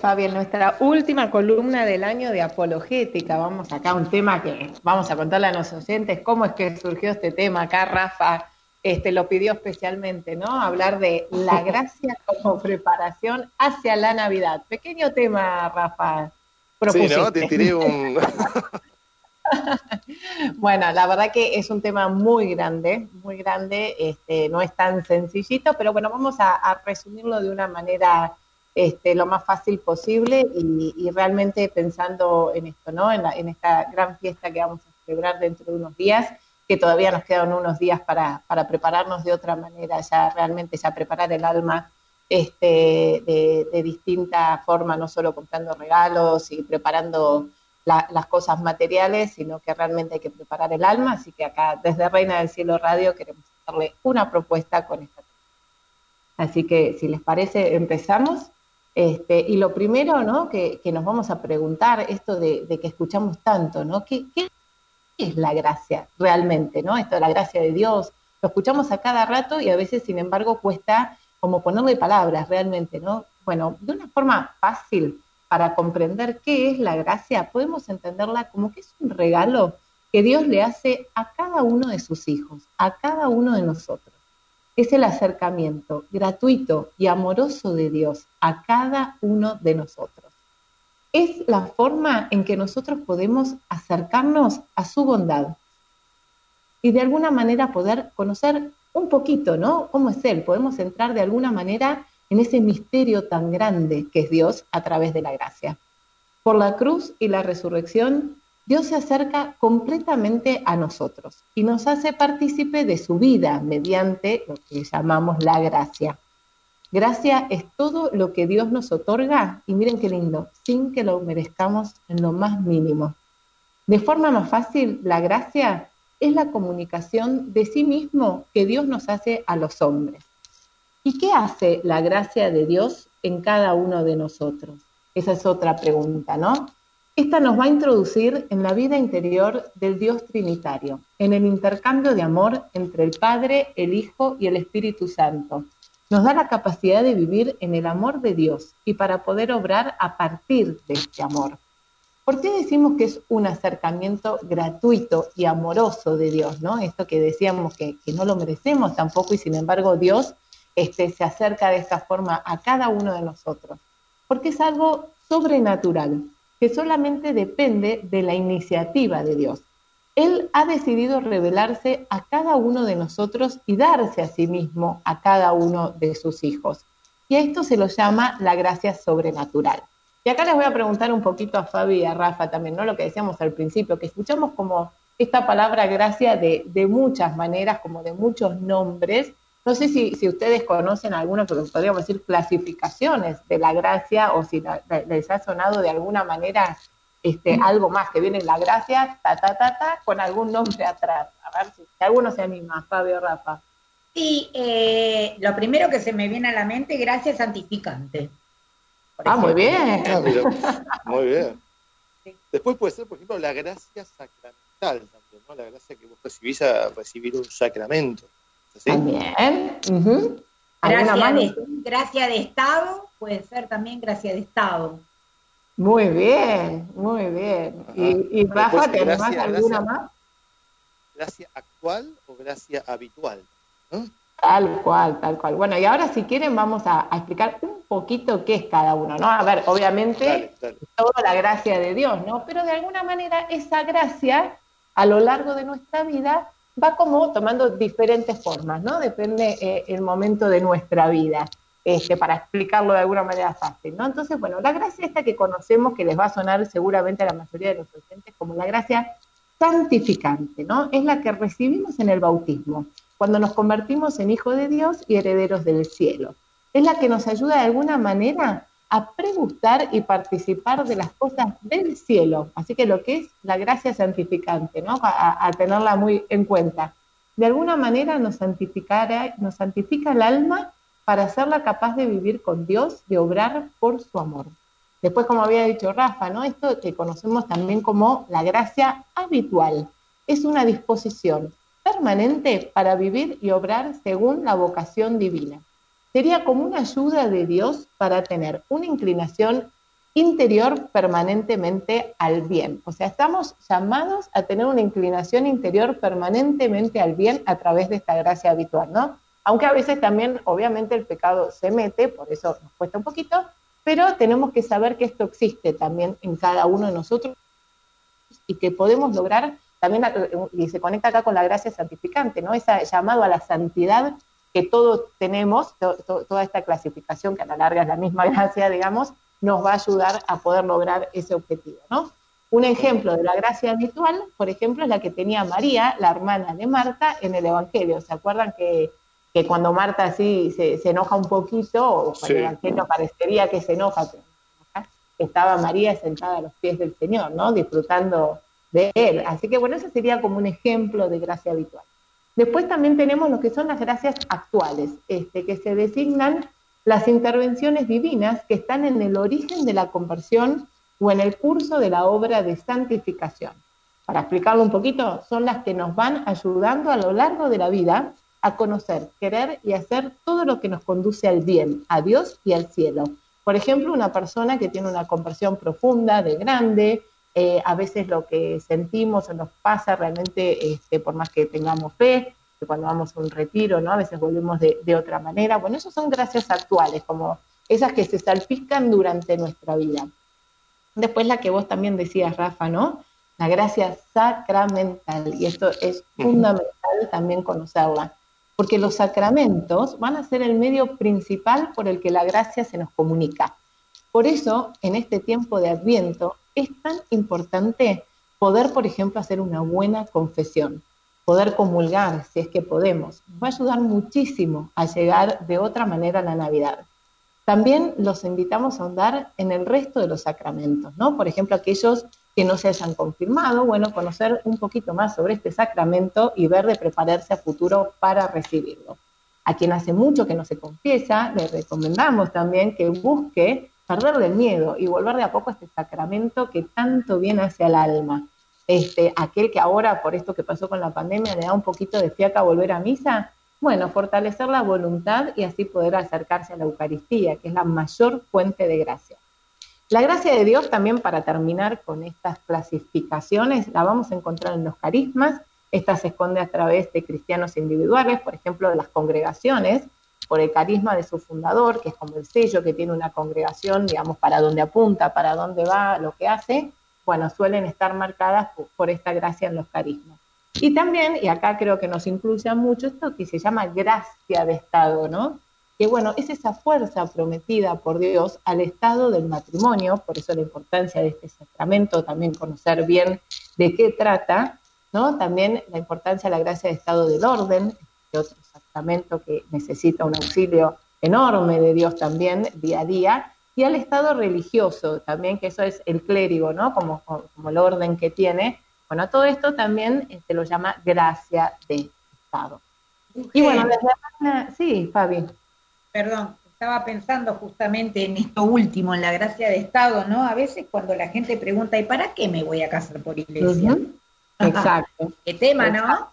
Fabi, en nuestra última columna del año de apologética, vamos acá a un tema que vamos a contarle a los oyentes cómo es que surgió este tema. Acá Rafa este, lo pidió especialmente, ¿no? Hablar de la gracia como preparación hacia la Navidad. Pequeño tema, Rafa. Sí, ¿no? Te tiré un... bueno, la verdad que es un tema muy grande, muy grande, este, no es tan sencillito, pero bueno, vamos a resumirlo de una manera este, lo más fácil posible y, realmente pensando en esto, ¿no? En, esta gran fiesta que vamos a celebrar dentro de unos días, que todavía nos quedan unos días para, prepararnos de otra manera, ya realmente ya preparar el alma este, de, distinta forma, no solo comprando regalos y preparando las cosas materiales, sino que realmente hay que preparar el alma. Así que acá, desde Reina del Cielo Radio, queremos hacerle una propuesta con esta. Así que, si les parece, empezamos. Este, y lo primero, ¿no? Que, nos vamos a preguntar, esto de, que escuchamos tanto, ¿no? ¿Qué, es la gracia realmente, ¿no? Esto de la gracia de Dios, lo escuchamos a cada rato y a veces, sin embargo, cuesta como ponerle palabras realmente, ¿no? Bueno, de una forma fácil para comprender qué es la gracia, podemos entenderla como que es un regalo que Dios le hace a cada uno de sus hijos, a cada uno de nosotros es el acercamiento gratuito y amoroso de Dios a cada uno de nosotros. Es la forma en que nosotros podemos acercarnos a su bondad y de alguna manera poder conocer un poquito, ¿no? ¿Cómo es Él? Podemos entrar de alguna manera en ese misterio tan grande que es Dios a través de la gracia. Por la cruz y la resurrección, Dios se acerca completamente a nosotros y nos hace partícipe de su vida mediante lo que llamamos la gracia. Gracia es todo lo que Dios nos otorga, y miren qué lindo, sin que lo merezcamos en lo más mínimo. De forma más fácil, la gracia es la comunicación de sí mismo que Dios nos hace a los hombres. ¿Y qué hace la gracia de Dios en cada uno de nosotros? Esa es otra pregunta, ¿no? Esta nos va a introducir en la vida interior del Dios Trinitario, en el intercambio de amor entre el Padre, el Hijo y el Espíritu Santo. Nos da la capacidad de vivir en el amor de Dios y para poder obrar a partir de este amor. ¿Por qué decimos que es un acercamiento gratuito y amoroso de Dios? ¿no? Esto que decíamos que, no lo merecemos tampoco y sin embargo Dios este, se acerca de esta forma a cada uno de nosotros. Porque es algo sobrenatural que solamente depende de la iniciativa de Dios. Él ha decidido revelarse a cada uno de nosotros y darse a sí mismo a cada uno de sus hijos. Y a esto se lo llama la gracia sobrenatural. Y acá les voy a preguntar un poquito a Fabi y a Rafa también, ¿no? Lo que decíamos al principio, que escuchamos como esta palabra gracia de, de muchas maneras, como de muchos nombres, no sé si, ustedes conocen alguna, pero podríamos decir clasificaciones de la gracia o si les ha sonado de alguna manera este, algo más que viene la gracia, ta, ta, ta, ta, con algún nombre atrás. A ver si, alguno se anima, Fabio Rafa. Sí, eh, lo primero que se me viene a la mente, gracia santificante. Ah, muy bien. muy bien. Después puede ser, por ejemplo, la gracia sacramental también, ¿no? La gracia que vos recibís a recibir un sacramento. También. gracia, de, Estado, puede ser también gracia de Estado. Muy bien, muy bien. ¿Y, y Rafa, tenés alguna más? ¿Gracia actual o gracia habitual? Tal cual, tal cual. Bueno, y ahora si quieren vamos a, explicar un poquito qué es cada uno, ¿no? A ver, obviamente, toda la gracia de Dios, ¿no? Pero de alguna manera esa gracia a lo largo de nuestra vida va como tomando diferentes formas, ¿no? Depende eh, el momento de nuestra vida, este, para explicarlo de alguna manera fácil, ¿no? Entonces, bueno, la gracia esta que conocemos, que les va a sonar seguramente a la mayoría de los oyentes como la gracia santificante, ¿no? Es la que recibimos en el bautismo, cuando nos convertimos en hijos de Dios y herederos del cielo. Es la que nos ayuda de alguna manera a pregustar y participar de las cosas del cielo. Así que lo que es la gracia santificante, ¿no? A, tenerla muy en cuenta. De alguna manera nos, santificará, nos santifica el alma para hacerla capaz de vivir con Dios, de obrar por su amor. Después, como había dicho Rafa, ¿no? Esto que conocemos también como la gracia habitual. Es una disposición permanente para vivir y obrar según la vocación divina sería como una ayuda de Dios para tener una inclinación interior permanentemente al bien. O sea, estamos llamados a tener una inclinación interior permanentemente al bien a través de esta gracia habitual, ¿no? Aunque a veces también, obviamente, el pecado se mete, por eso nos cuesta un poquito, pero tenemos que saber que esto existe también en cada uno de nosotros y que podemos lograr también, y se conecta acá con la gracia santificante, ¿no? Ese llamado a la santidad que todos tenemos, toda esta clasificación que a la larga es la misma gracia, digamos, nos va a ayudar a poder lograr ese objetivo, ¿no? Un ejemplo de la gracia habitual, por ejemplo, es la que tenía María, la hermana de Marta, en el Evangelio. ¿Se acuerdan que, que cuando Marta así se, enoja un poquito, o el Evangelio parecería que se enoja, estaba María sentada a los pies del Señor, ¿no? Disfrutando de él. Así que bueno, ese sería como un ejemplo de gracia habitual. Después también tenemos lo que son las gracias actuales, este, que se designan las intervenciones divinas que están en el origen de la conversión o en el curso de la obra de santificación. Para explicarlo un poquito, son las que nos van ayudando a lo largo de la vida a conocer, querer y hacer todo lo que nos conduce al bien, a Dios y al cielo. Por ejemplo, una persona que tiene una conversión profunda, de grande, eh, a veces lo que sentimos o nos pasa realmente, este, por más que tengamos fe, que cuando vamos a un retiro, ¿no? A veces volvemos de, otra manera. Bueno, esas son gracias actuales, como esas que se salpican durante nuestra vida. Después la que vos también decías, Rafa, ¿no? La gracia sacramental, y esto es fundamental también conocerla, porque los sacramentos van a ser el medio principal por el que la gracia se nos comunica. Por eso, en este tiempo de Adviento, es tan importante poder, por ejemplo, hacer una buena confesión, poder comulgar si es que podemos. Nos va a ayudar muchísimo a llegar de otra manera a la Navidad. También los invitamos a ahondar en el resto de los sacramentos, ¿no? Por ejemplo, aquellos que no se hayan confirmado, bueno, conocer un poquito más sobre este sacramento y ver de prepararse a futuro para recibirlo. A quien hace mucho que no se confiesa, le recomendamos también que busque perderle el miedo y volver de a poco a este sacramento que tanto viene hacia el alma. Este, aquel que ahora, por esto que pasó con la pandemia, le da un poquito de fiaca volver a misa, bueno, fortalecer la voluntad y así poder acercarse a la Eucaristía, que es la mayor fuente de gracia. La gracia de Dios también para terminar con estas clasificaciones la vamos a encontrar en los carismas. Esta se esconde a través de cristianos individuales, por ejemplo, de las congregaciones, por el carisma de su fundador, que es como el sello que tiene una congregación, digamos, para dónde apunta, para dónde va, lo que hace, bueno, suelen estar marcadas por, esta gracia en los carismas. Y también, y acá creo que nos incluye mucho esto que se llama gracia de Estado, ¿no? Que bueno, es esa fuerza prometida por Dios al estado del matrimonio, por eso la importancia de este sacramento, también conocer bien de qué trata, ¿no? También la importancia de la gracia de Estado del orden, de otro que necesita un auxilio enorme de Dios también día a día, y al estado religioso también, que eso es el clérigo, ¿no? Como, como el orden que tiene. Bueno, todo esto también se este, lo llama gracia de Estado. Y bueno, sí, Fabi. Perdón, estaba pensando justamente en esto último, en la gracia de Estado, ¿no? A veces cuando la gente pregunta, ¿y para qué me voy a casar por iglesia? Exacto. Qué tema, ¿no?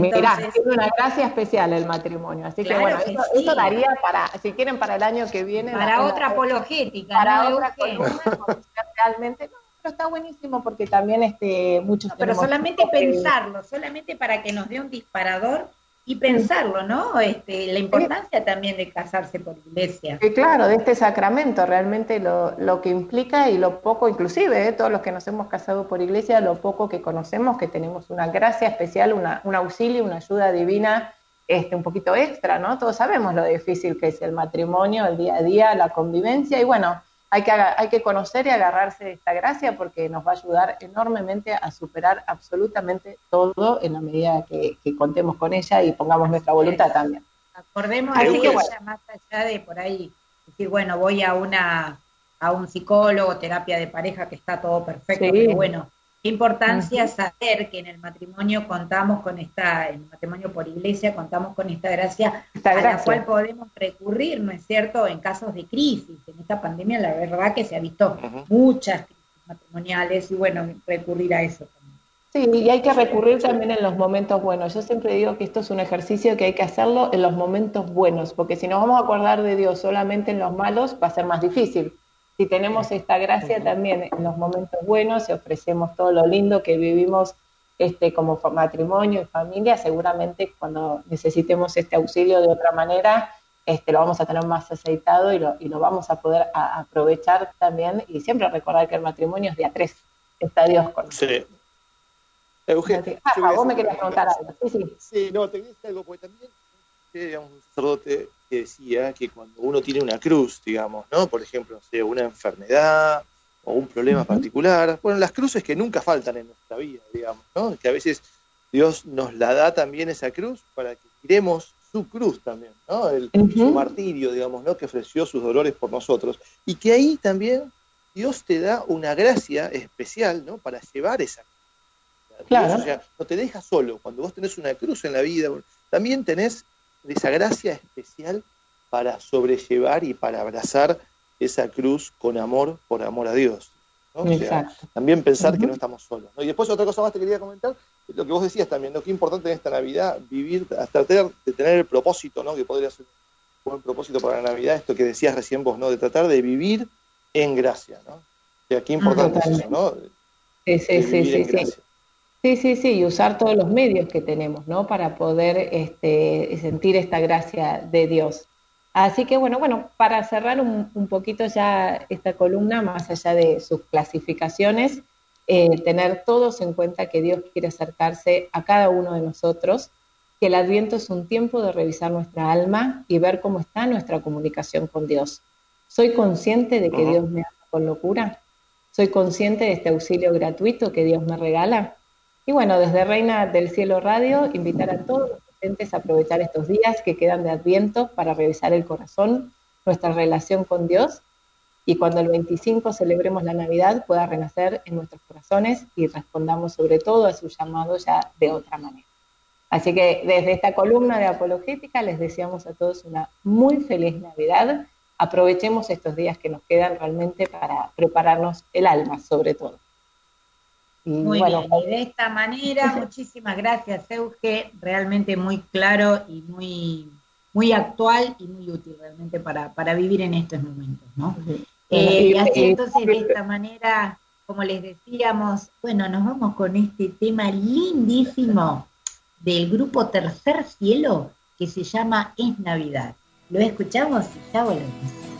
Mirá, tiene una gracia especial el matrimonio. Así que bueno, esto, daría para, si quieren, para el año que viene. Para otra apologética. Para otra realmente, no, pero está buenísimo porque también este, muchos. pero solamente pensarlo, solamente para que nos dé un disparador y pensarlo, ¿no? Este, la importancia también de casarse por iglesia. claro, de este sacramento, realmente lo, lo que implica y lo poco, inclusive, ¿eh? todos los que nos hemos casado por iglesia, lo poco que conocemos, que tenemos una gracia especial, una, un auxilio, una ayuda divina este, un poquito extra, ¿no? Todos sabemos lo difícil que es el matrimonio, el día a día, la convivencia, y bueno, hay que, hay que conocer y agarrarse de esta gracia porque nos va a ayudar enormemente a superar absolutamente todo en la medida que, contemos con ella y pongamos nuestra voluntad también. Acordemos así que más allá de por ahí decir, bueno, voy a una a un psicólogo, terapia de pareja, que está todo perfecto, pero bueno, qué importancia saber que en el matrimonio contamos con esta, en el matrimonio por iglesia contamos con esta gracia a la cual podemos recurrir, ¿no es cierto?, en casos de crisis. En esta pandemia la verdad que se ha visto muchas crisis matrimoniales y bueno, recurrir a eso también. Sí, y hay que recurrir también en los momentos buenos. Yo siempre digo que esto es un ejercicio que hay que hacerlo en los momentos buenos, porque si nos vamos a acordar de Dios solamente en los malos, va a ser más difícil. Si tenemos esta gracia también en los momentos buenos y ofrecemos todo lo lindo que vivimos este, como matrimonio y familia, seguramente cuando necesitemos este auxilio de otra manera, este, lo vamos a tener más aceitado y lo, y lo vamos a poder aprovechar también y siempre recordar que el matrimonio es de a tres, está Dios con Sí. Eugenio, ah, vos me querías preguntar algo. Sí, sí. Sí, no, te quería decir algo, porque también digamos, un sacerdote que decía que cuando uno tiene una cruz, digamos, ¿no? Por ejemplo, sea, una enfermedad o un problema particular, bueno, las cruces que nunca faltan en nuestra vida, digamos, ¿no? Que a veces Dios nos la da también esa cruz para que miremos su cruz también, ¿no? El, Su martirio, digamos, ¿no? Que ofreció sus dolores por nosotros. Y que ahí también Dios te da una gracia especial, ¿no? Para llevar esa cruz. Claro. o sea, no te deja solo. Cuando vos tenés una cruz en la vida, también tenés esa gracia especial para sobrellevar y para abrazar esa cruz con amor, por amor a Dios. también pensar que no estamos solos. Y después otra cosa más te quería comentar, lo que vos decías también, lo que es importante en esta Navidad, vivir, hasta tratar de tener el propósito, ¿no? que podría ser un buen propósito para la Navidad, esto que decías recién vos, ¿no? de tratar de vivir en gracia. ¿no? O sea, qué importante es eso, ¿no? Sí, sí, sí, sí, sí. Sí, sí, y usar todos los medios que tenemos, ¿no? Para poder este, sentir esta gracia de Dios. Así que bueno, bueno, para cerrar un, un poquito ya esta columna, más allá de sus clasificaciones, eh, tener todos en cuenta que Dios quiere acercarse a cada uno de nosotros, que el adviento es un tiempo de revisar nuestra alma y ver cómo está nuestra comunicación con Dios. ¿Soy consciente de que Dios me ama con locura? ¿Soy consciente de este auxilio gratuito que Dios me regala? Y bueno, desde Reina del Cielo Radio, invitar a todos los presentes a aprovechar estos días que quedan de adviento para revisar el corazón, nuestra relación con Dios y cuando el 25 celebremos la Navidad pueda renacer en nuestros corazones y respondamos sobre todo a su llamado ya de otra manera. Así que desde esta columna de apologética les deseamos a todos una muy feliz Navidad. Aprovechemos estos días que nos quedan realmente para prepararnos el alma sobre todo. Muy bien, y de esta manera, muchísimas gracias, Euge, realmente muy claro y muy, muy actual y muy útil realmente para, para vivir en estos momentos, ¿no? Eh, y así entonces de esta manera, como les decíamos, bueno, nos vamos con este tema lindísimo del grupo Tercer Cielo que se llama Es Navidad. Lo escuchamos y ya volvemos.